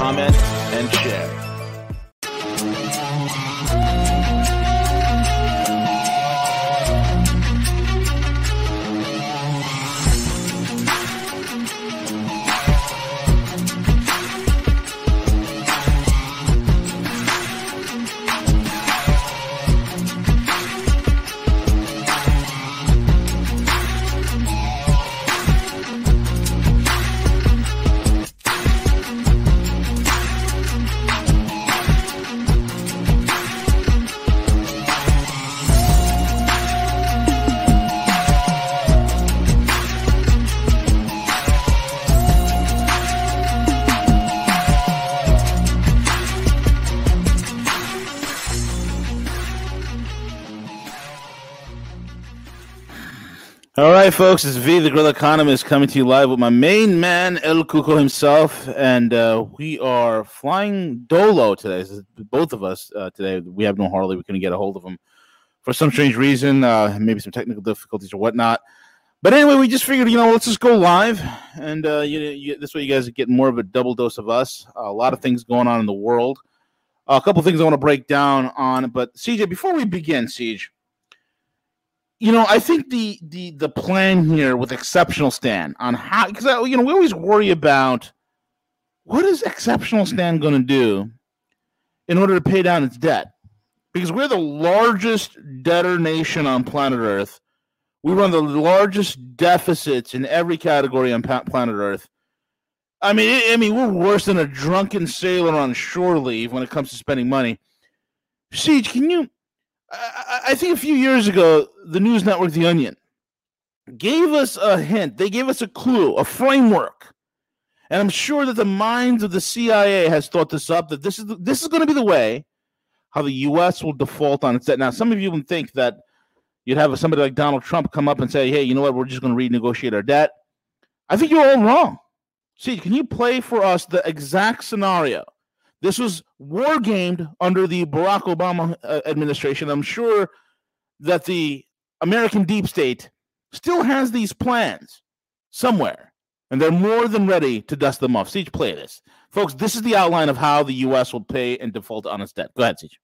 comment, and share. All right, folks, it's V, the Grill Economist, coming to you live with my main man, El Cuco himself, and uh, we are flying Dolo today. Both of us uh, today. We have no Harley. We couldn't get a hold of him for some strange reason, uh, maybe some technical difficulties or whatnot. But anyway, we just figured, you know, let's just go live, and uh, you, you, this way you guys get more of a double dose of us. a lot of things going on in the world. a couple things I want to break down on, but CJ, before we begin, Siege you know, I think the the the plan here with exceptional stand on how because you know we always worry about what is exceptional stand going to do in order to pay down its debt because we're the largest debtor nation on planet Earth. We run the largest deficits in every category on planet Earth. I mean, I mean, we're worse than a drunken sailor on shore leave when it comes to spending money. Siege, can you I, I think a few years ago, the news network The Onion gave us a hint. They gave us a clue, a framework. And I'm sure that the minds of the CIA has thought this up that this is this is going to be the way how the U.S. will default on its debt. Now, some of you would think that you'd have somebody like Donald Trump come up and say, "Hey, you know what? We're just going to renegotiate our debt." I think you're all wrong. See, can you play for us the exact scenario this was war gamed under the Barack Obama uh, administration. I'm sure that the American deep state still has these plans somewhere, and they're more than ready to dust them off. Siege, play this. Folks, this is the outline of how the U.S. will pay and default on its debt. Go ahead, Siege.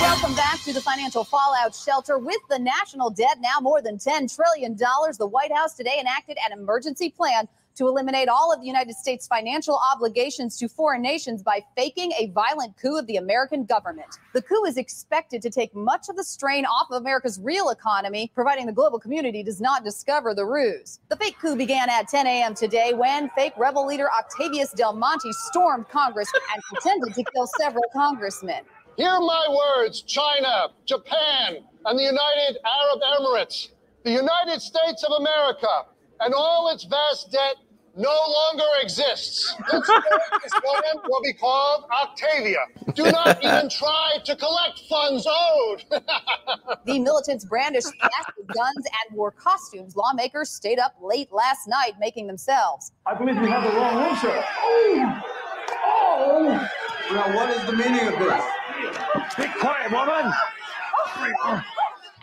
Welcome back to the financial fallout shelter. With the national debt now more than $10 trillion, the White House today enacted an emergency plan to eliminate all of the United States' financial obligations to foreign nations by faking a violent coup of the American government. The coup is expected to take much of the strain off of America's real economy, providing the global community does not discover the ruse. The fake coup began at 10 a.m. today when fake rebel leader Octavius Del Monte stormed Congress and pretended to kill several congressmen. Hear my words China, Japan, and the United Arab Emirates, the United States of America, and all its vast debt no longer exists. This moment will be called Octavia. Do not even try to collect funds owed. the militants brandished plastic guns and wore costumes. Lawmakers stayed up late last night making themselves. I believe we have the wrong room, sir. Oh! Oh! Now, what is the meaning of this? Be quiet, woman!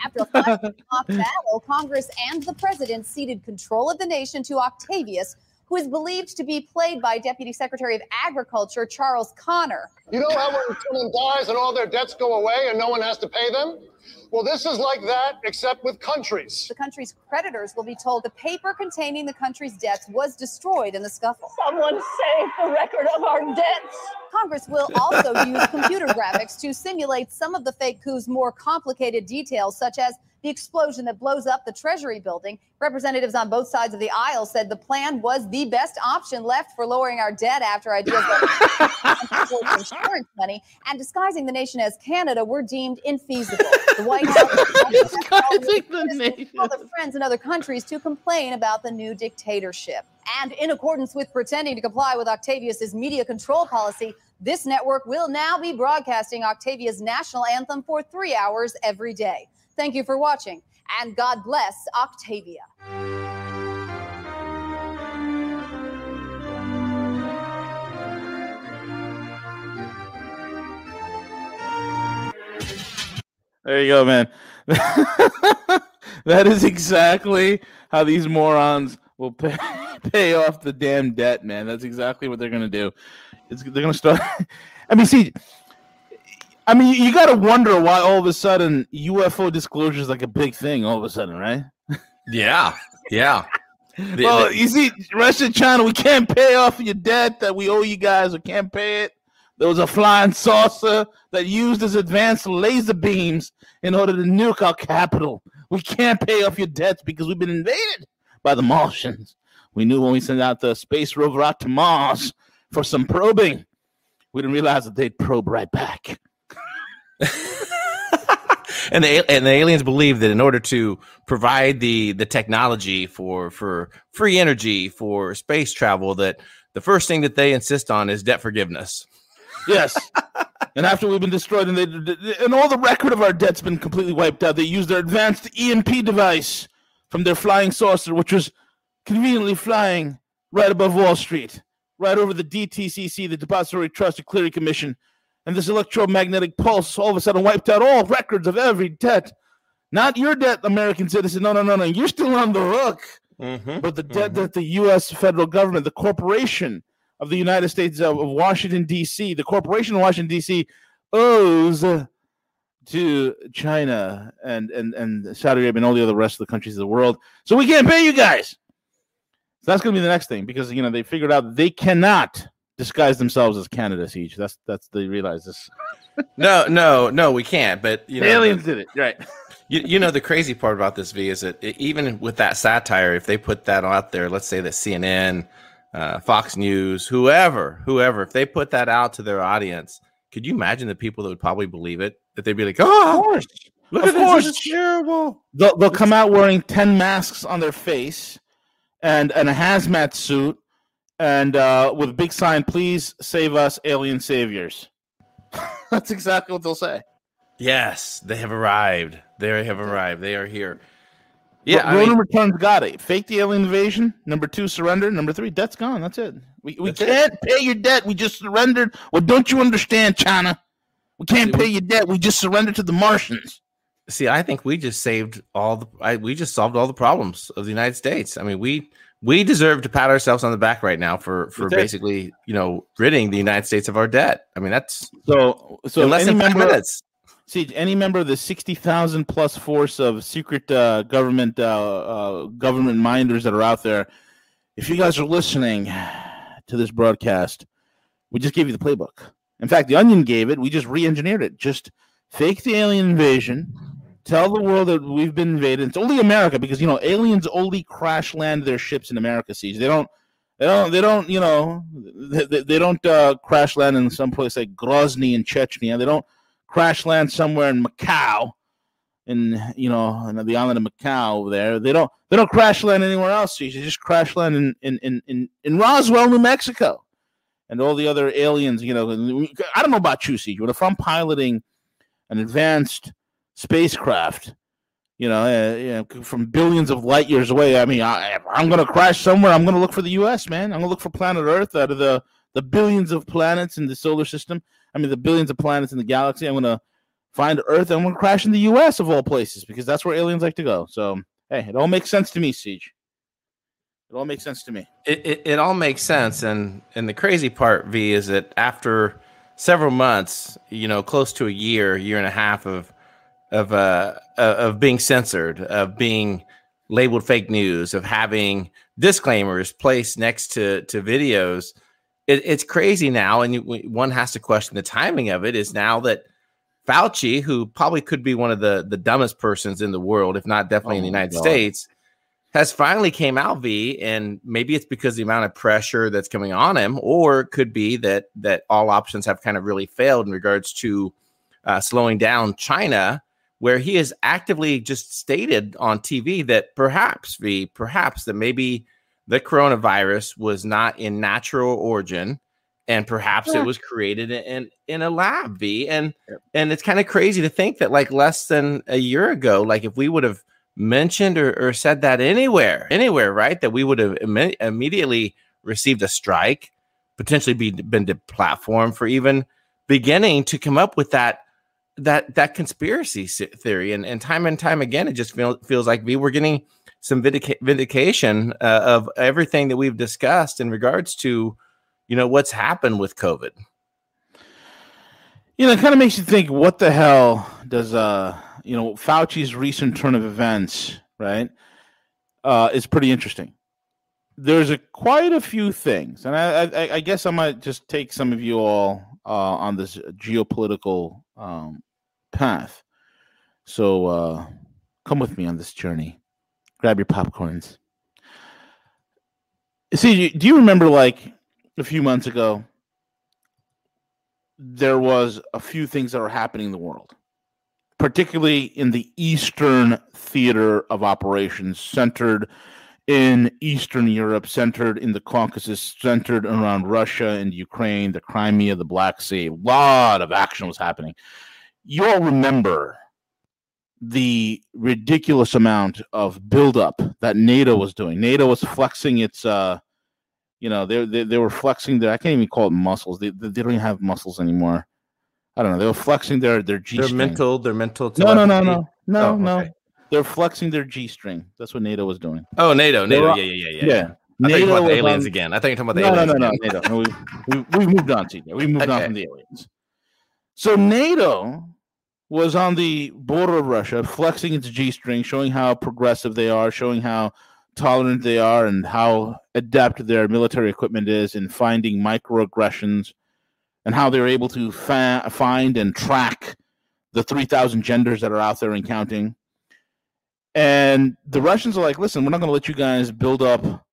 After a five-month battle, Congress and the president ceded control of the nation to Octavius, who is believed to be played by Deputy Secretary of Agriculture Charles Conner. You know how when someone dies and all their debts go away and no one has to pay them? Well, this is like that, except with countries. The country's creditors will be told the paper containing the country's debts was destroyed in the scuffle. Someone save the record of our debts. Congress will also use computer graphics to simulate some of the fake coup's more complicated details, such as the explosion that blows up the Treasury building. Representatives on both sides of the aisle said the plan was the best option left for lowering our debt after ideas like insurance money and disguising the nation as Canada were deemed infeasible. The White House called their friends in other countries to complain about the new dictatorship. And in accordance with pretending to comply with Octavius's media control policy, this network will now be broadcasting Octavia's national anthem for three hours every day. Thank you for watching, and God bless Octavia. There you go, man. that is exactly how these morons will pay, pay off the damn debt, man. That's exactly what they're going to do. It's, they're going to start. I mean, see, I mean, you got to wonder why all of a sudden UFO disclosure is like a big thing all of a sudden, right? Yeah, yeah. The- well, the- you see, Russia, China, we can't pay off your debt that we owe you guys. We can't pay it. There was a flying saucer that used as advanced laser beams in order to nuke our capital. We can't pay off your debts because we've been invaded by the Martians. We knew when we sent out the space rover out to Mars for some probing. We didn't realize that they'd probe right back. and the and the aliens believe that in order to provide the the technology for for free energy for space travel that the first thing that they insist on is debt forgiveness Yes. and after we've been destroyed and they and all the record of our debt's been completely wiped out, they used their advanced EMP device from their flying saucer, which was conveniently flying right above Wall Street, right over the DTCC, the Depository Trust and Clearing Commission. And this electromagnetic pulse all of a sudden wiped out all records of every debt. Not your debt, American citizen. No, no, no, no. You're still on the hook. Mm-hmm. But the debt mm-hmm. that the U.S. federal government, the corporation of the United States of, of Washington, D.C., the corporation of Washington, D.C., owes to China and, and, and Saudi Arabia and all the other rest of the countries of the world. So we can't pay you guys. So that's going to be the next thing because, you know, they figured out they cannot disguise themselves as Canada siege. That's, that's, they realize this. no no no we can't but you The know aliens did it. Right. you, you know the crazy part about this v is that even with that satire if they put that out there let's say that cnn uh, fox news whoever whoever if they put that out to their audience could you imagine the people that would probably believe it that they'd be like oh course. look Of at this course. this is terrible They'll, they'll come out wearing 10 masks on their face and, and a hazmat suit and uh, with a big sign, please save us, alien saviors. That's exactly what they'll say. yes they have arrived they have arrived they are here yeah I mean, Ronan returns got it. Fake the alien invasion. Number two, surrender. Number three, debt's gone. That's it. We, we That's can't pay your debt. We just surrendered. Well, don't you understand, China? We can't pay your debt. We just surrendered to the Martians. See, I think we just saved all the. I, we just solved all the problems of the United States. I mean, we we deserve to pat ourselves on the back right now for for That's it. basically, you know, ridding the United States of our debt. I mean, that's So, so in less than five member, minutes. See, any member of the sixty thousand plus force of secret uh, government uh, uh, government minders that are out there, if you guys are listening to this broadcast, we just gave you the playbook. In fact, the Onion gave it. We just re-engineered it. Just fake the alien invasion. Tell the world that we've been invaded. It's only America because you know aliens only crash land their ships in America. Siege. They don't. They don't. They don't. You know. They, they, don't uh, crash land in some place like Grozny in Chechnya. They don't crash land somewhere in Macau, in you know, on the island of Macau over there. They don't they don't crash land anywhere else. They just crash land in in in in, in Roswell, New Mexico, and all the other aliens. You know, I don't know about you, Siege, but if I'm piloting an advanced spacecraft. You know, uh, you know, from billions of light years away. I mean, I, I'm going to crash somewhere. I'm going to look for the U.S. Man. I'm going to look for planet Earth out of the the billions of planets in the solar system. I mean, the billions of planets in the galaxy. I'm going to find Earth I'm going to crash in the U.S. of all places because that's where aliens like to go. So, hey, it all makes sense to me, Siege. It all makes sense to me. It, it it all makes sense, and and the crazy part, V, is that after several months, you know, close to a year, year and a half of of uh of being censored, of being labeled fake news, of having disclaimers placed next to to videos. It, it's crazy now, and you, one has to question the timing of it. Is now that Fauci, who probably could be one of the the dumbest persons in the world, if not definitely in the Oh United God. States, has finally came out. V, and maybe it's because the amount of pressure that's coming on him, or it could be that that all options have kind of really failed in regards to uh, slowing down China, where he has actively just stated on TV that perhaps the perhaps that maybe the coronavirus was not in natural origin and perhaps Yeah. it was created in in a lab v and and it's kind of crazy to think that like less than a year ago like if we would have mentioned or, or said that anywhere anywhere right that we would have imme- immediately received a strike potentially be been deplatformed for even beginning to come up with that that that conspiracy theory and and time and time again it just feel, feels like we were getting some vindica- vindication uh, of everything that we've discussed in regards to you know what's happened with covid You know, it kind of makes you think, what the hell does uh, you know, Fauci's recent turn of events, right? Uh, is pretty interesting. There's a quite a few things, and I, I, I guess I might just take some of you all uh, on this geopolitical um, path. So uh, come with me on this journey. Grab your popcorns. See, do you remember like a few months ago? there was a few things that were happening in the world, particularly in the Eastern theater of operations, centered in Eastern Europe, centered in the Caucasus, centered around Russia and Ukraine, the Crimea, the Black Sea. A lot of action was happening. You all remember the ridiculous amount of buildup that NATO was doing. NATO was flexing its uh, you know they, they they were flexing their i can't even call it muscles they, they, they don't even have muscles anymore i don't know they were flexing their their g their mental their mental no no no no no Oh, no okay. They're flexing their g string that's what nato was doing oh nato nato were- yeah yeah yeah yeah, yeah, I thought you were about the aliens on- again. I thought you were talking about the no, no, aliens. no, no, again. NATO. No, we, we, we've moved on to We moved on from the aliens. So NATO was on the border of Russia, flexing its G string, showing how progressive they are, showing how tolerant they are, and how adept their military equipment is in finding microaggressions, and how they're able to fa- find and track the 3,000 genders that are out there and counting. And the Russians are like, listen, we're not going to let you guys build up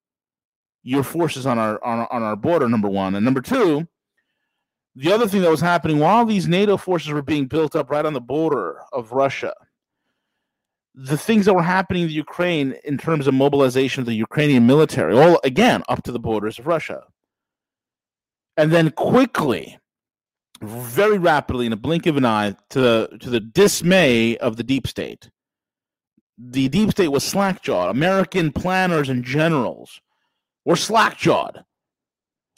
your forces on our on, on our border number one. And number two the other thing that was happening while these nato forces were being built up right on the border of russia the things that were happening in ukraine in terms of mobilization of the ukrainian military all again up to the borders of russia. And then quickly very rapidly in a blink of an eye to the to the dismay of the deep state the deep state was slack-jawed american planners and generals were slack-jawed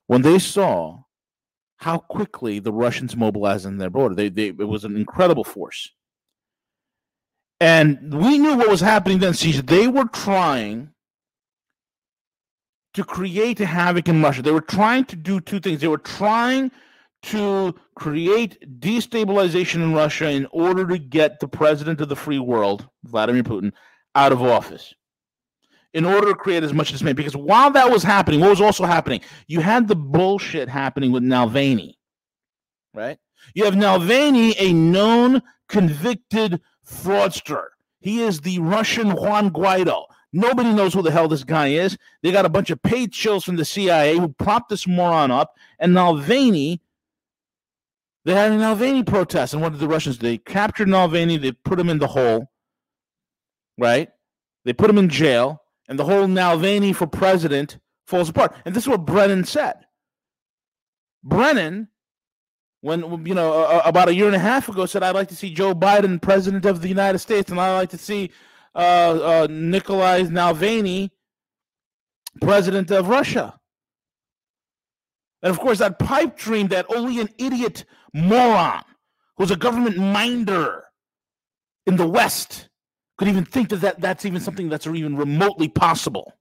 when they saw how quickly the Russians mobilized on their border. They, they, it was an incredible force. And we knew what was happening then. See, they were trying to create a havoc in Russia. They were trying to do two things. They were trying to create destabilization in Russia in order to get the president of the free world, Vladimir Putin, out of office in order to create as much dismay. Because while that was happening, what was also happening? You had the bullshit happening with Navalny, right? You have Navalny, a known convicted fraudster. He is the Russian Juan Guaido. Nobody knows who the hell this guy is. They got a bunch of paid chills from the CIA who propped this moron up. And Navalny, they had an Navalny protest. And what did the Russians do? They captured Navalny, they put him in the hole, right? They put him in jail, and the whole Navalny for president falls apart. And this is what Brennan said. Brennan, when you know about a year and a half ago, said I'd like to see Joe Biden president of the United States, and I'd like to see uh, uh, Nikolai Navalny president of Russia. And of course, that pipe dream that only an idiot moron who's a government minder in the West could even think that, that that's even something that's even remotely possible.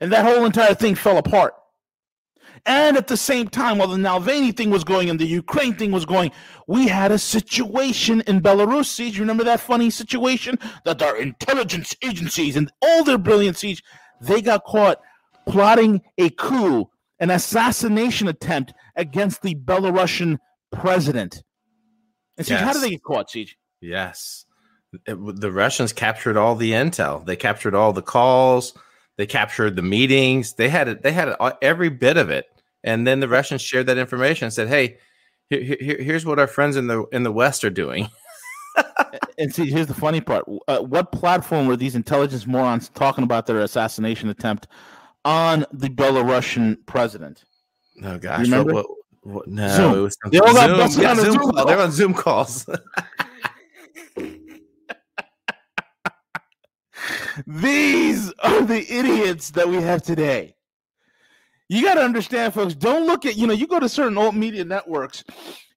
And that whole entire thing fell apart. And at the same time, while the Navalny thing was going and the Ukraine thing was going, we had a situation in Belarus. Siege. You remember that funny situation that our intelligence agencies and all their brilliant siege, they got caught plotting a coup, an assassination attempt against the Belarusian president. And Siege, how did they get caught, Siege? Yes. It the Russians captured all the intel. They captured all the calls. They captured the meetings. They had it. They had it, every bit of it. And then the Russians shared that information and said, "Hey, here, here- here's what our friends in the in the West are doing." And see, here's the funny part. Uh, what platform were these intelligence morons talking about their assassination attempt on the Belarusian president? Oh gosh, Remember? what, what, what- no, Zoom. it was They all got Zoom. Yeah, on a Zoom Zoom call. call. They're on Zoom calls. These are the idiots that we have today. You got to understand, folks. Don't look at, you know, you go to certain old media networks,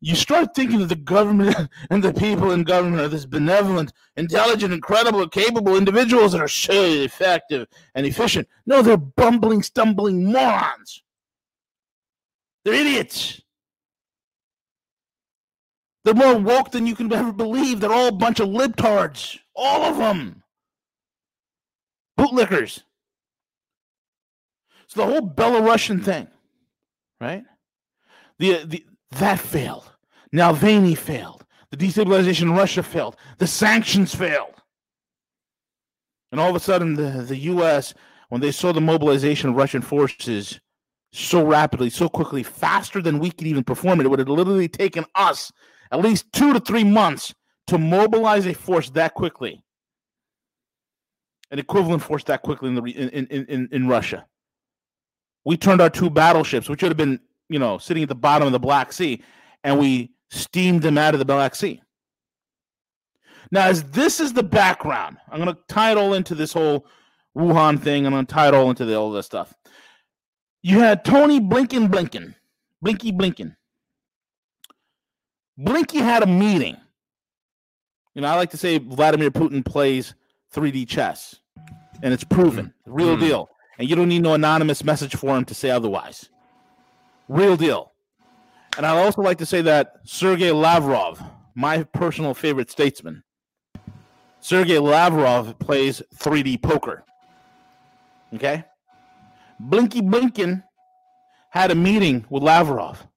you start thinking that the government and the people in government are this benevolent, intelligent, incredible, capable individuals that are so effective and efficient. No, they're bumbling, stumbling morons. They're idiots. They're more woke than you can ever believe. They're all a bunch of libtards. All of them bootlickers. So the whole Belarusian thing, right? The the that failed. Navalny failed. The destabilization in Russia failed. The sanctions failed. And all of a sudden, the, the U.S., when they saw the mobilization of Russian forces so rapidly, so quickly, faster than we could even perform it, it would have literally taken us at least two to three months to mobilize a force that quickly an equivalent force that quickly in the in, in, in, in Russia. We turned our two battleships, which would have been, you know, sitting at the bottom of the Black Sea, and we steamed them out of the Black Sea. Now, as this is the background, I'm going to tie it all into this whole Wuhan thing. I'm going to tie it all into the, all this stuff. You had Tony Blinken Blinken, Blinky Blinken. Blinky had a meeting. You know, I like to say Vladimir Putin plays 3D chess, and it's proven, real Mm. deal. And you don't need no anonymous message for him to say otherwise. Real deal. And I'd also like to say that Sergei Lavrov, my personal favorite statesman, Sergei Lavrov plays 3D poker. Okay? Blinky Blinken had a meeting with Lavrov.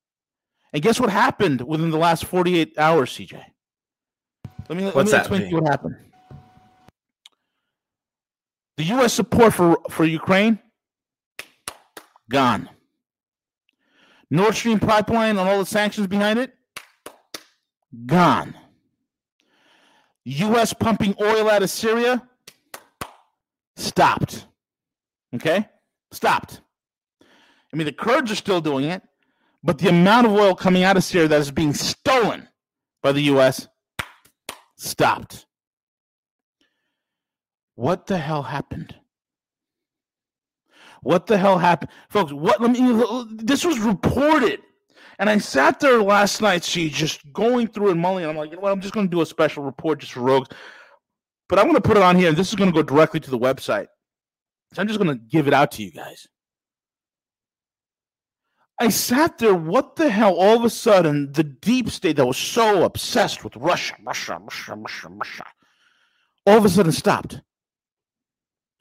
And guess what happened within the last 48 hours, CJ? Let me, let What's me that, explain to you what happened. The U.S. support for, for Ukraine gone. Nord Stream pipeline and all the sanctions behind it gone. U.S. pumping oil out of Syria stopped. Okay? Stopped. I mean, the Kurds are still doing it, but the amount of oil coming out of Syria that is being stolen by the U.S. stopped. What the hell happened? What the hell happened, folks? What? Let me. This was reported, and I sat there last night. She just going through and mulling. I'm like, you know what? I'm just going to do a special report just for rogues, but I'm to put it on here. And this is going to go directly to the website. So I'm just going to give it out to you guys. I sat there. What the hell? All of a sudden, the deep state that was so obsessed with Russia, Russia, Russia, Russia, Russia, all of a sudden stopped.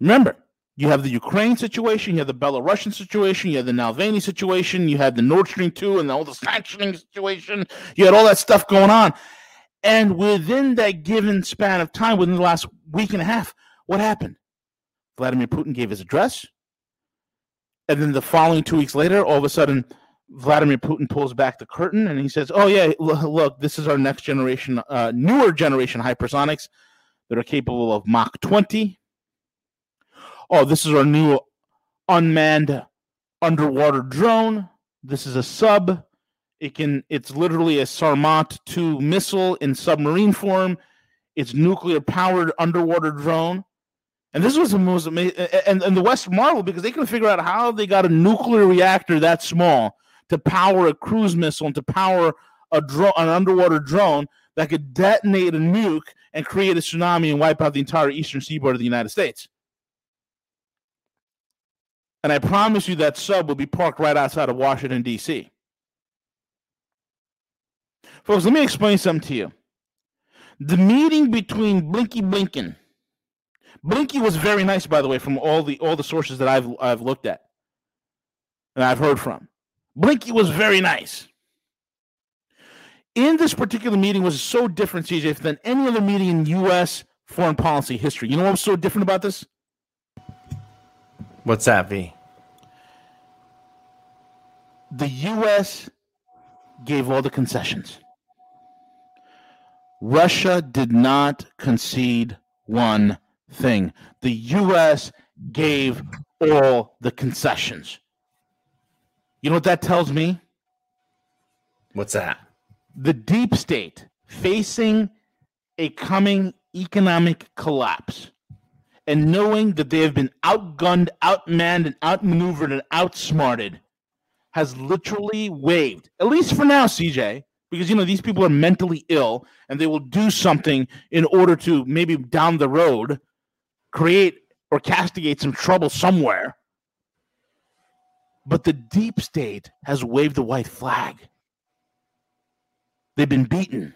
Remember, you have the Ukraine situation, you have the Belarusian situation, you have the Navalny situation, you had the Nord Stream 2 and all the sanctioning situation. You had all that stuff going on. And within that given span of time, within the last week and a half, what happened? Vladimir Putin gave his address. And then the following two weeks later, all of a sudden, Vladimir Putin pulls back the curtain and he says, Oh, yeah, look, this is our next generation, uh, newer generation hypersonics that are capable of Mach 20. Oh, this is our new unmanned underwater drone. This is a sub. It can it's literally a Sarmat 2 missile in submarine form. It's nuclear powered underwater drone. And this was the most amazing and, and the West marveled because they couldn't figure out how they got a nuclear reactor that small to power a cruise missile and to power a drone an underwater drone that could detonate a nuke and create a tsunami and wipe out the entire eastern seaboard of the United States. And I promise you that sub will be parked right outside of Washington, D.C. Folks, let me explain something to you. The meeting between Blinky Blinken, Blinky was very nice, by the way, from all the all the sources that I've I've looked at and I've heard from. Blinky was very nice. in this particular meeting was so different, CJ, than any other meeting in U.S. foreign policy history. You know what was so different about this? What's that, V? The U.S. gave all the concessions. Russia did not concede one thing. The U.S. gave all the concessions. You know what that tells me? What's that? The deep state facing a coming economic collapse and knowing that they have been outgunned, outmanned, and outmaneuvered and outsmarted has literally waved, at least for now, CJ, because you know these people are mentally ill and they will do something in order to maybe down the road create or castigate some trouble somewhere. But the deep state has waved the white flag. They've been beaten.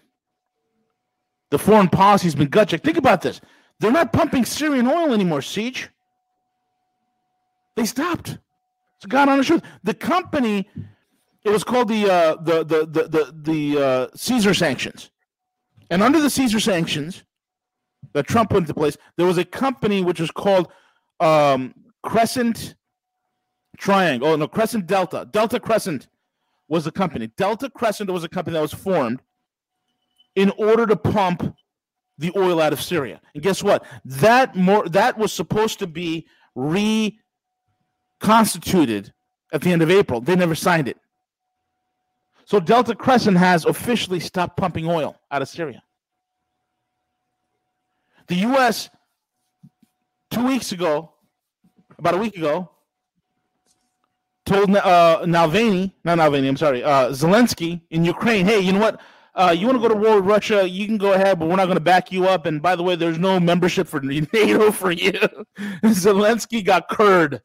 The foreign policy has been gut checked. Think about this. They're not pumping Syrian oil anymore, Siege. They stopped. It's God honest truth. The company, it was called the uh, the the the the, the uh, Caesar sanctions, and under the Caesar sanctions that Trump put into place, there was a company which was called um, Crescent Triangle. Oh no, Crescent Delta. Delta Crescent was the company. Delta Crescent was a company that was formed in order to pump the oil out of Syria. And guess what? That more that was supposed to be reconstituted at the end of April. They never signed it. So Delta Crescent has officially stopped pumping oil out of Syria. The US 2 weeks ago, about a week ago, told uh, Navalny, not Navalny, I'm sorry, uh, Zelensky in Ukraine, hey, you know what? Uh, you want to go to war with Russia? You can go ahead, but we're not going to back you up. And by the way, there's no membership for NATO for you. Zelensky got curd.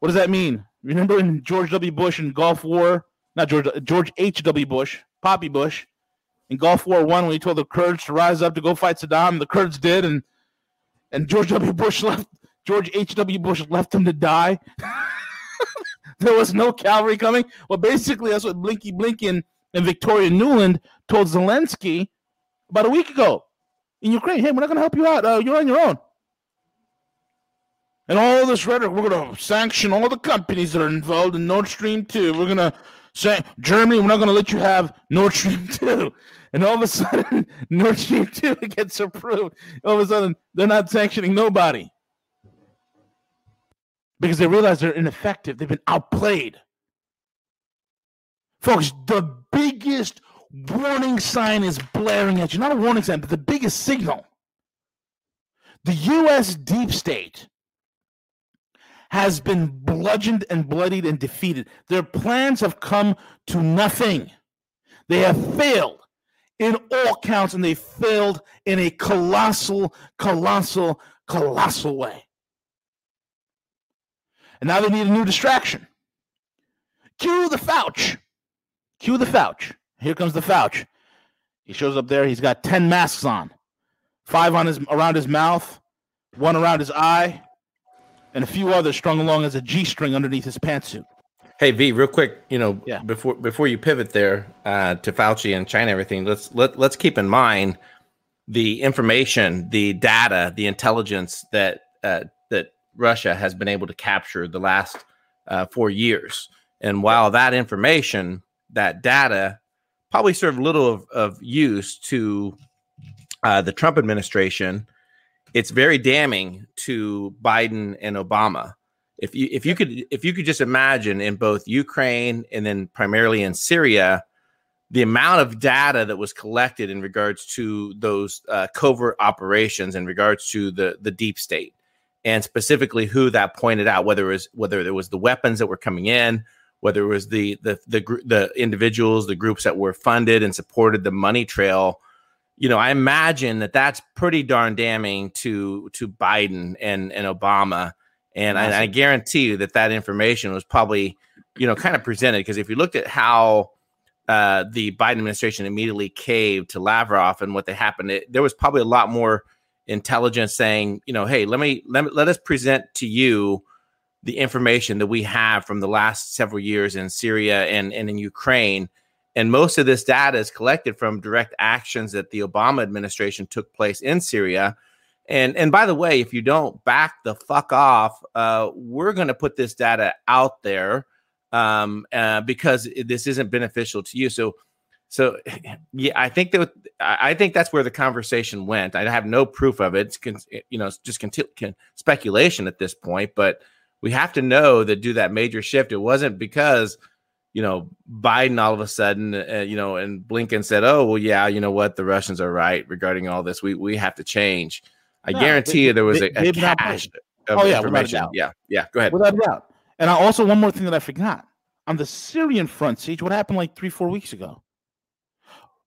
What does that mean? Remember in George W. Bush in Gulf War, not George George H. W. Bush, Poppy Bush, in Gulf War One, when he told the Kurds to rise up to go fight Saddam, the Kurds did, and and George W. Bush left George H. W. Bush left them to die. there was no cavalry coming. Well, basically, that's what Blinky Blinken and Victoria Nuland told Zelensky about a week ago in Ukraine. Hey, we're not going to help you out. Uh, you're on your own. And all this rhetoric, we're going to sanction all the companies that are involved in Nord Stream 2. We're going to say, Germany, we're not going to let you have Nord Stream 2. And all of a sudden, Nord Stream 2 gets approved. All of a sudden, they're not sanctioning nobody because they realize they're ineffective. They've been outplayed. Folks, the biggest warning sign is blaring at you. Not a warning sign, but the biggest signal. The U.S. deep state has been bludgeoned and bloodied and defeated. Their plans have come to nothing. They have failed in all counts, and they failed in a colossal, colossal, colossal way. And now they need a new distraction. Cue the Fauch. Cue the Fauch. Here comes the Fauch. He shows up there. He's got 10 masks on. Five on his around his mouth, one around his eye, and a few others strung along as a G string underneath his pantsuit. Hey V, real quick, you know, Yeah. before before you pivot there uh, to Fauci and China, and everything. Let's let let's keep in mind the information, the data, the intelligence that uh, that Russia has been able to capture the last uh, four years. And while that information, that data, probably served little of, of use to uh, the Trump administration, it's very damning to Biden and Obama. If you if you could if you could just imagine in both Ukraine and then primarily in Syria, the amount of data that was collected in regards to those uh, covert operations, in regards to the the deep state, and specifically who that pointed out, whether it was whether it was the weapons that were coming in, whether it was the the the the individuals, the groups that were funded and supported the money trail. You know, I imagine that that's pretty darn damning to to Biden and and Obama and I, I guarantee you that that information was probably, you know, kind of presented because if you looked at how uh, the Biden administration immediately caved to Lavrov and what they happened, it, there was probably a lot more intelligence saying, you know, hey, let me let me, let us present to you the information that we have from the last several years in Syria and, and in Ukraine, and most of this data is collected from direct actions that the Obama administration took place in Syria. And and by the way, if you don't back the fuck off, uh, we're going to put this data out there um, uh, because this isn't beneficial to you. So so yeah, I think that I think that's where the conversation went. I have no proof of it. It's you know it's just con- speculation at this point, but we have to know that do that major shift. It wasn't because you know Biden all of a sudden uh, you know and Blinken said, "Oh well, yeah, you know what, the Russians are right regarding all this. We we have to change." I no, guarantee they, you there was they, a, a cache of oh, yeah, information. Yeah, yeah. Go ahead. Without a doubt. And I also one more thing that I forgot on the Syrian front siege. What happened like three four weeks ago?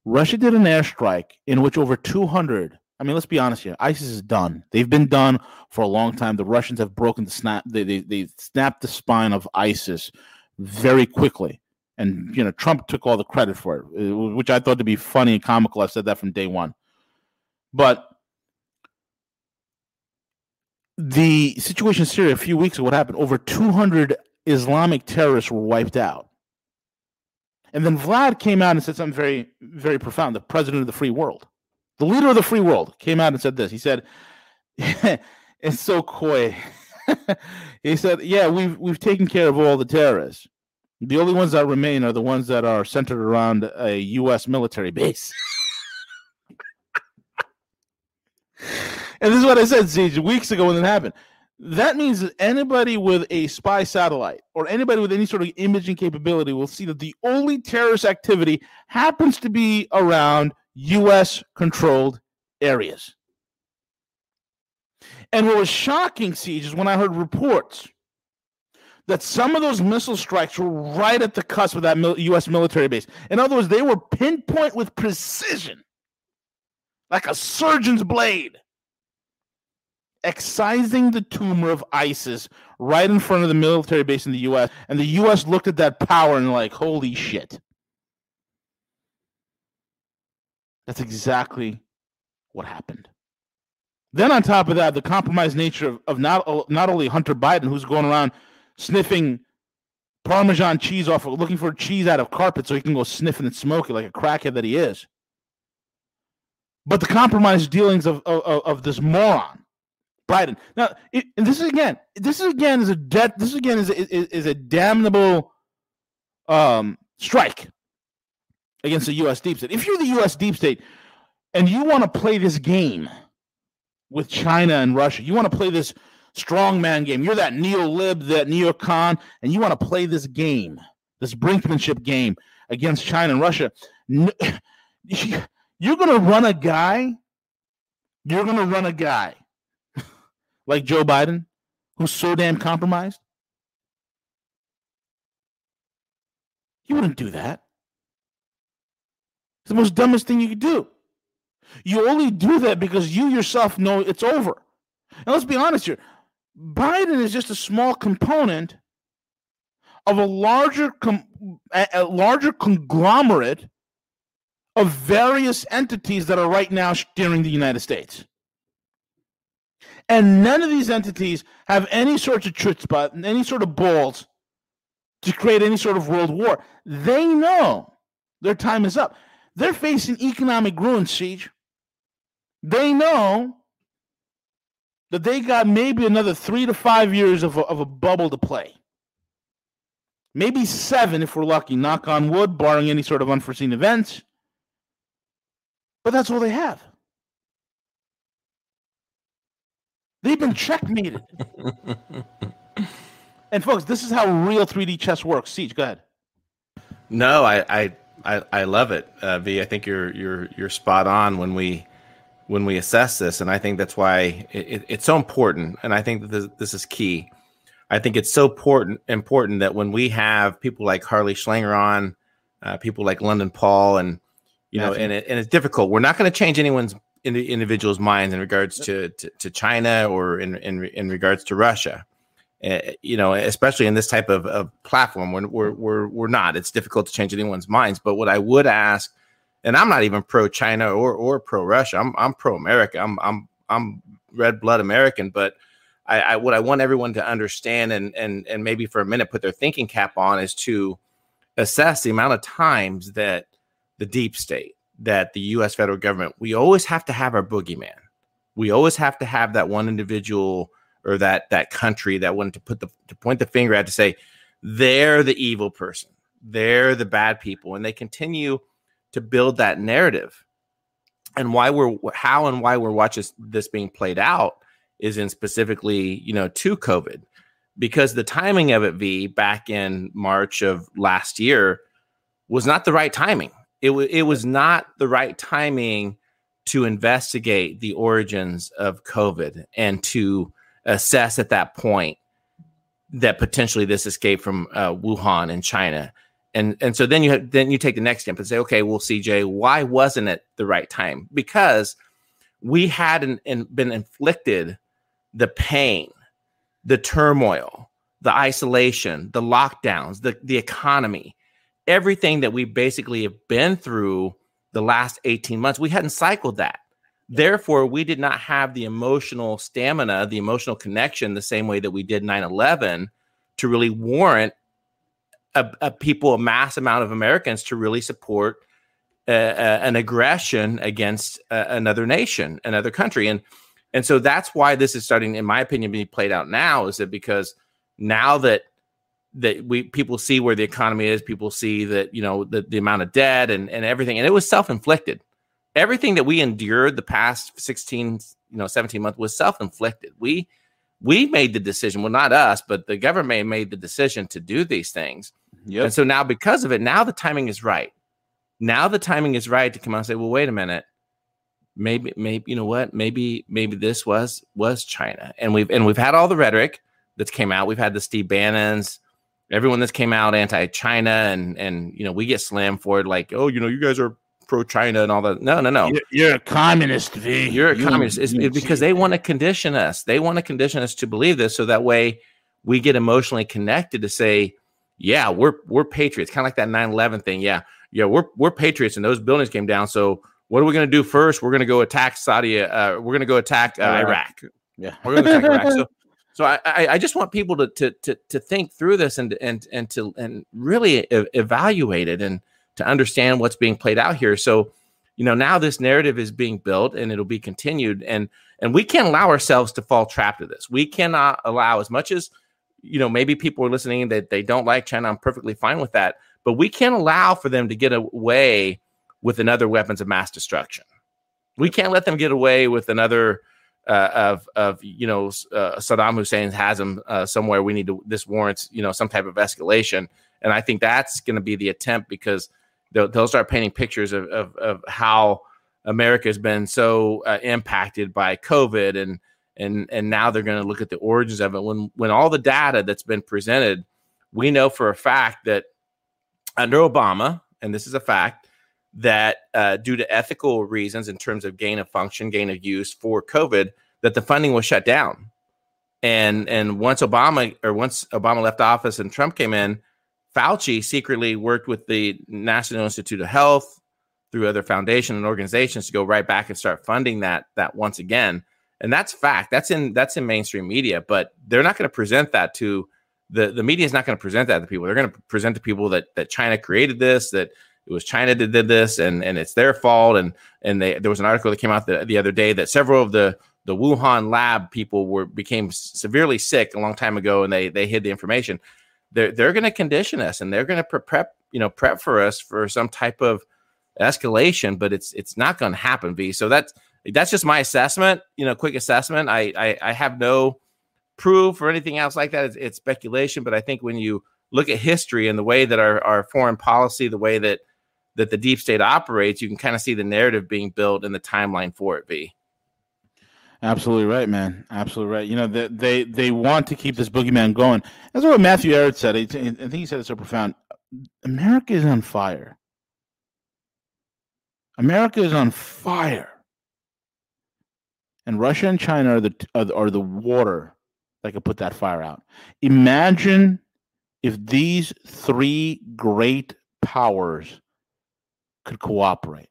Russia did an airstrike in which over 200. I mean, let's be honest here. ISIS is done. They've been done for a long time. The Russians have broken the snap. They they, they snapped the spine of ISIS very quickly, and you know Trump took all the credit for it, uh, which I thought to be funny and comical. I've said that from day one, but the situation in Syria a few weeks ago, what happened? Over 200 Islamic terrorists were wiped out. And then Vlad came out and said something very, very profound. The president of the free world, the leader of the free world, came out and said this. He said, "It's so coy." he said, "Yeah, we've we've taken care of all the terrorists. The only ones that remain are the ones that are centered around a U.S. military base." and this is what I said, Siege, weeks ago when it happened. That means that anybody with a spy satellite or anybody with any sort of imaging capability will see that the only terrorist activity happens to be around U.S. controlled areas. And what was shocking, Siege, is when I heard reports that some of those missile strikes were right at the cusp of that U.S. military base. In other words, they were pinpoint with precision, like a surgeon's blade excising the tumor of ISIS right in front of the military base in the US. And the US looked at that power and like, holy shit. That's exactly what happened. Then on top of that, the compromised nature of, of not, not only Hunter Biden, who's going around sniffing Parmesan cheese off, looking for cheese out of carpet so he can go sniffing and smoke it like a crackhead that he is. But the compromised dealings of, of, of this moron Biden. Now, it, this is again, this is again is a debt. This again is, is is a damnable um, strike against the U.S. deep state. If you're the U.S. deep state and you want to play this game with China and Russia, you want to play this strongman game. You're that neo-lib, that neocon, and you want to play this game, this brinkmanship game against China and Russia. You're going to run a guy. You're going to run a guy like Joe Biden, who's so damn compromised? You wouldn't do that. It's the most dumbest thing you could do. You only do that because you yourself know it's over. And let's be honest here Biden is just a small component of a larger a larger conglomerate of various entities that are right now steering the United States. And none of these entities have any sort of chutzpah, and any sort of balls to create any sort of world war. They know their time is up. They're facing economic ruin, Siege. They know that they got maybe another three to five years of a, of a bubble to play. Maybe seven if we're lucky, knock on wood, barring any sort of unforeseen events. But that's all they have. They've been checkmated. and folks, this is how real 3D chess works. Siege, go ahead. No, I I I, I love it, uh, V. I think you're you're you're spot on when we when we assess this, and I think that's why it, it's so important. And I think that this, this is key. I think it's so important important that when we have people like Harley Schlanger on, uh, people like London Paul, and you know, and it, and it's difficult. We're not going to change anyone's in the individual's minds in regards to, to, to China or in, in, in regards to Russia. Uh, you know, especially in this type of, of platform, when we're, we're, we're not, it's difficult to change anyone's minds. But what I would ask, and I'm not even pro China or, or pro Russia, I'm, I'm pro America. I'm, I'm, I'm red blood American, but I, I, what I want everyone to understand and, and, and maybe for a minute put their thinking cap on is to, assess the amount of times that the deep state, that the US federal government, we always have to have our boogeyman. We always have to have that one individual or that that country that wanted to put the to point the finger at to say they're the evil person. They're the bad people and they continue to build that narrative. And why we're how and why we're watching this being played out is in specifically, you know, to COVID because the timing of it, V, back in March of last year was not the right timing. It, w- it was not the right timing to investigate the origins of COVID and to assess at that point that potentially this escaped from uh, Wuhan in China. And, and so then you have, then you take the next step and say, okay, well, CJ, why wasn't it the right time? Because we hadn't been inflicted the pain the turmoil, the isolation, the lockdowns, the, the economy, everything that we basically have been through the last 18 months, we hadn't cycled that. Therefore, we did not have the emotional stamina, the emotional connection, the same way that we did 9 11 to really warrant a, a, people, a mass amount of Americans to really support an aggression against uh, another nation, another country. And and so that's why this is starting, in my opinion, being played out now. Is that because now that that we people see where the economy is, people see that you know the, the amount of debt and, and everything, and it was self inflicted. Everything that we endured the past 16, you know, 17 months was self inflicted. We we made the decision, well, not us, but the government made the decision to do these things. Yep. And so now, because of it, now the timing is right. Now the timing is right to come out and say, well, wait a minute maybe maybe you know what maybe maybe this was was china and we've and we've had all the rhetoric that's came out we've had the steve bannons everyone that's came out anti-china and and you know we get slammed for it like oh you know you guys are pro-china and all that. No no no. You're, you're a communist v. You're a you, communist. It's, it's because they want to condition us. They want to condition us to believe this so that way we get emotionally connected to say yeah we're we're patriots. Kind of like that 9-11 thing. Yeah. Yeah we're we're patriots and those buildings came down. So what are we going to do first? We're going to go attack Saudi. Uh, we're going to go attack uh, Iraq. Yeah, we're going to attack Iraq. So, so I, I just want people to, to to to think through this and and and to and really e- evaluate it. And to understand what's being played out here. So, you know, now this narrative is being built and it'll be continued, and and we can't allow ourselves to fall trap to this. We cannot allow as much as you know maybe people are listening that they don't like China. I'm perfectly fine with that, but we can't allow for them to get away with another weapons of mass destruction. We can't let them get away with another uh, of of you know uh, Saddam Hussein has them uh, somewhere. We need to this warrants you know some type of escalation, and I think that's going to be the attempt because they'll, they'll start painting pictures of, of, of how America has been so uh, impacted by COVID, and and and now they're going to look at the origins of it. When when all the data that's been presented, we know for a fact that under Obama, and this is a fact, that uh, due to ethical reasons in terms of gain of function, gain of use for COVID, that the funding was shut down. And and once Obama or once Obama left office and Trump came in, Fauci secretly worked with the National Institute of Health through other foundations and organizations to go right back and start funding that that once again. And that's fact. That's in that's in mainstream media, but they're not going to present that to the the media is not going to present that to people. They're going to present to people that that China created this, that it was China that did this and and it's their fault and and they there was an article that came out the, the other day that several of the the Wuhan lab people were became severely sick a long time ago and they they hid the information they're they're going to condition us and they're going to prep you know prep for us for some type of escalation but it's it's not going to happen v. So that's that's just my assessment you know quick assessment. I, I i, have no proof or anything else like that. It's, it's speculation but i think when you look at history and the way that our, our foreign policy the way that that the deep state operates, you can kind of see the narrative being built and the timeline for it be. Absolutely right, man. Absolutely right. You know, they they, they want to keep this boogeyman going. That's what Matthew Ehret said. I think he said it so profound. America is on fire. America is on fire. And Russia and China are the, are the water that could put that fire out. Imagine if these three great powers could cooperate.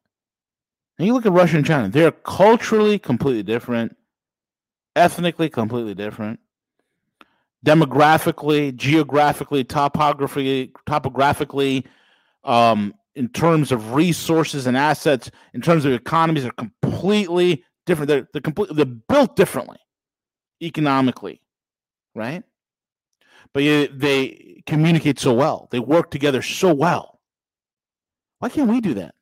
And you look at Russia and China, they're culturally completely different, ethnically completely different, demographically, geographically, topographically, topographically, um, in terms of resources and assets, in terms of economies, are completely different. They're, they're completely they're built differently economically, right? But yeah, they communicate so well. They work together so well. Why can't we do that?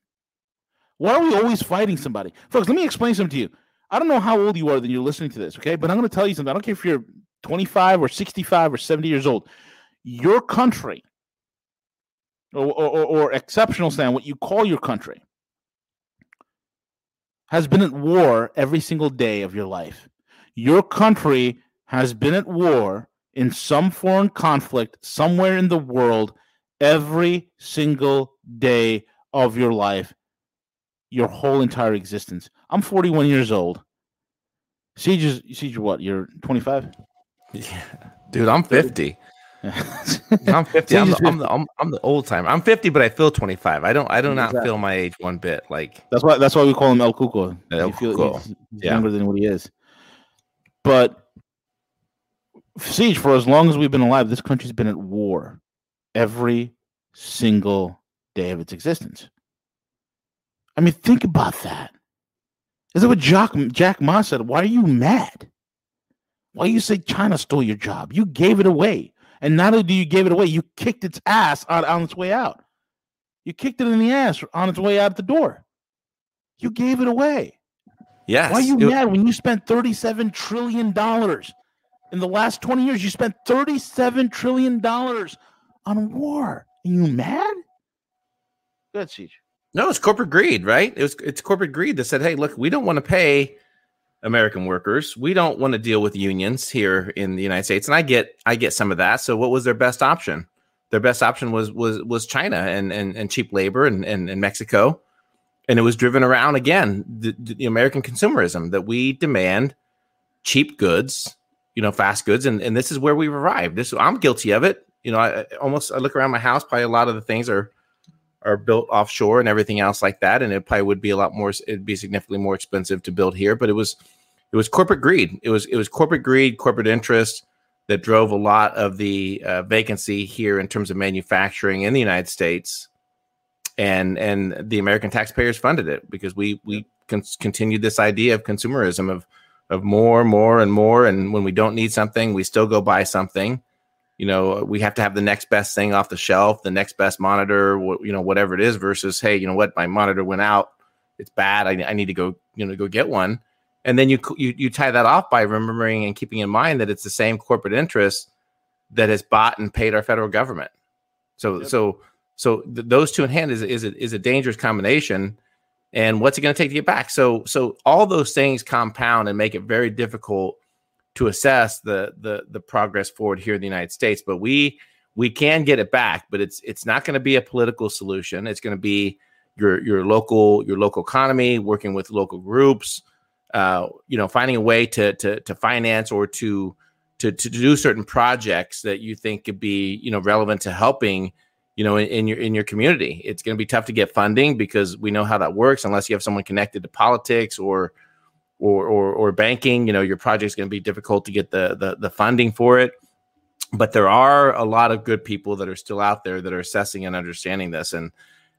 Why are we always fighting somebody? Folks, let me explain something to you. I don't know how old you are that you're listening to this, okay? But I'm going to tell you something. I don't care if you're 25 or 65 or 70 years old. Your country, or, or, or exceptional stand, what you call your country, has been at war every single day of your life. Your country has been at war in some foreign conflict somewhere in the world every single day of your life, your whole entire existence. I'm 41 years old. CJ is CJ. What? You're 25. Yeah, dude, I'm 50. I'm 50. I'm the, I'm the, I'm, I'm the old timer. I'm 50, but I feel 25. I don't I do not exactly. feel my age one bit. Like that's why that's why we call him El Cuco. El you feel Cuco. He's, he's yeah. younger than what he is. But CJ, for as long as we've been alive, this country's been at war every single day of its existence. I mean, think about that. Is that what Jack, Jack Ma said? Why are you mad? Why you say China stole your job? You gave it away. And not only do you gave it away, you kicked its ass on, on its way out. You kicked it in the ass on its way out the door. You gave it away. Yes. Why are you it, mad when you spent $37 trillion in the last 20 years? You spent $37 trillion on war. Are you mad? Good, CJ. No, it's corporate greed, right? It was it's corporate greed that said, "Hey, look, we don't want to pay American workers. We don't want to deal with unions here in the United States." And I get I get some of that. So what was their best option? Their best option was was was China and and, and cheap labor and, and, and Mexico. And it was driven around again the, the American consumerism that we demand cheap goods, you know, fast goods, and, and this is where we've arrived. This I'm guilty of it. You know, I, I almost I look around my house, probably a lot of the things are are built offshore and everything else like that. And it probably would be a lot more, it'd be significantly more expensive to build here. But it was, it was corporate greed. It was, it was corporate greed, corporate interest that drove a lot of the uh, vacancy here in terms of manufacturing in the United States. And and the American taxpayers funded it because we we con- continued this idea of consumerism of of more, more, and more. And when we don't need something, we still go buy something you know we have to have the next best thing off the shelf the next best monitor you know whatever it is versus hey you know what? My monitor went out. It's bad. I, I need to go you know go get one. And then you, you you tie that off by remembering and keeping in mind that it's the same corporate interest that has bought and paid our federal government. So yep. so so th- those two in hand is is a, is a dangerous combination. And what's it going to take to get back? So so all those things compound and make it very difficult to assess the the the progress forward here in the United States. But we we can get it back, but it's it's not going to be a political solution. It's going to be your your local your local economy, working with local groups, uh, you know, finding a way to to to finance or to to to do certain projects that you think could be you know relevant to helping you know in, in your in your community. It's going to be tough to get funding because we know how that works unless you have someone connected to politics or or or, or banking, you know, your project's going to be difficult to get the, the the funding for it. But there are a lot of good people that are still out there that are assessing and understanding this, and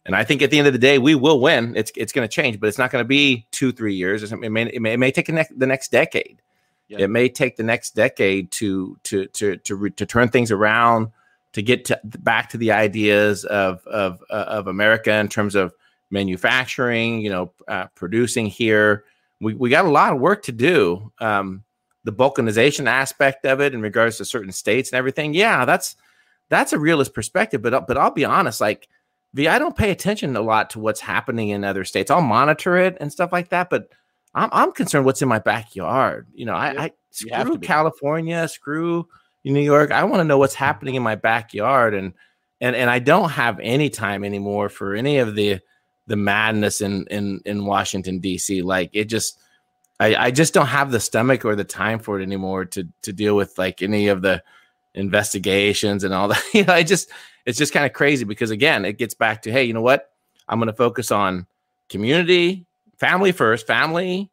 and I think at the end of the day, we will win. It's it's going to change, but it's not going to be two three years. It may it may, it may take ne- the next decade. Yeah. It may take the next decade to to to to re- to turn things around, to get to, back to the ideas of of uh, of America in terms of manufacturing, you know, uh, producing here, we, we got a lot of work to do. Um, the balkanization aspect of it in regards to certain states and everything. Yeah, that's that's a realist perspective. But but I'll be honest, like V, I I don't pay attention a lot to what's happening in other states. I'll monitor it and stuff like that, but I'm I'm concerned what's in my backyard. You know, I, I screw California, screw New York. I want to know what's happening in my backyard, and and and I don't have any time anymore for any of the the madness in in in Washington D.C. Like it just, I I just don't have the stomach or the time for it anymore to to deal with like any of the investigations and all that. you know, I just it's just kind of crazy because again, it gets back to hey, you know what? I'm going to focus on community, family first, family,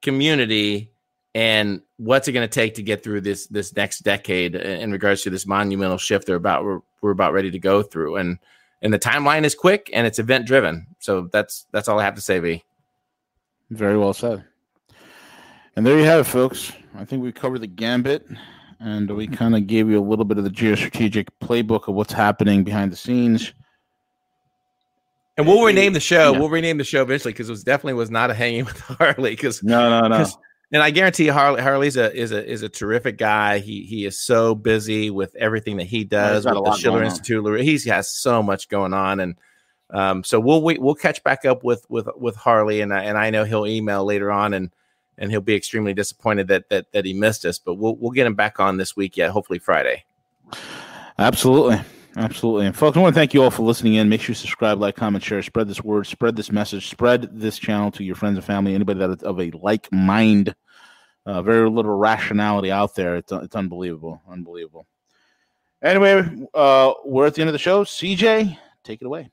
community, and what's it going to take to get through this this next decade in regards to this monumental shift they're about we're, we're about ready to go through and and the timeline is quick and it's event driven. So that's that's all I have to say, V. Very well said. And there you have it, folks. I think we covered the gambit and we mm-hmm. kind of gave you a little bit of the geostrategic playbook of what's happening behind the scenes. And we'll rename the show. Yeah. We'll rename the show eventually because it was definitely was not a hanging with Harley. Because No, no, no. And I guarantee you, Harley Harley's a is a is a terrific guy. He he is so busy with everything that he does got with the Schiller going on. Institute. He has so much going on, and um, so we'll wait, we'll catch back up with with with Harley, and I, and I know he'll email later on, and and he'll be extremely disappointed that that that he missed us. But we'll we'll get him back on this week, yeah, hopefully Friday. Absolutely. Absolutely. And folks, I want to thank you all for listening in. Make sure you subscribe, like, comment, share, spread this word, spread this message, spread this channel to your friends and family, anybody that is of a like mind. Uh, very little rationality out there. It's, it's unbelievable. Unbelievable. Anyway, uh, we're at the end of the show. CJ, take it away.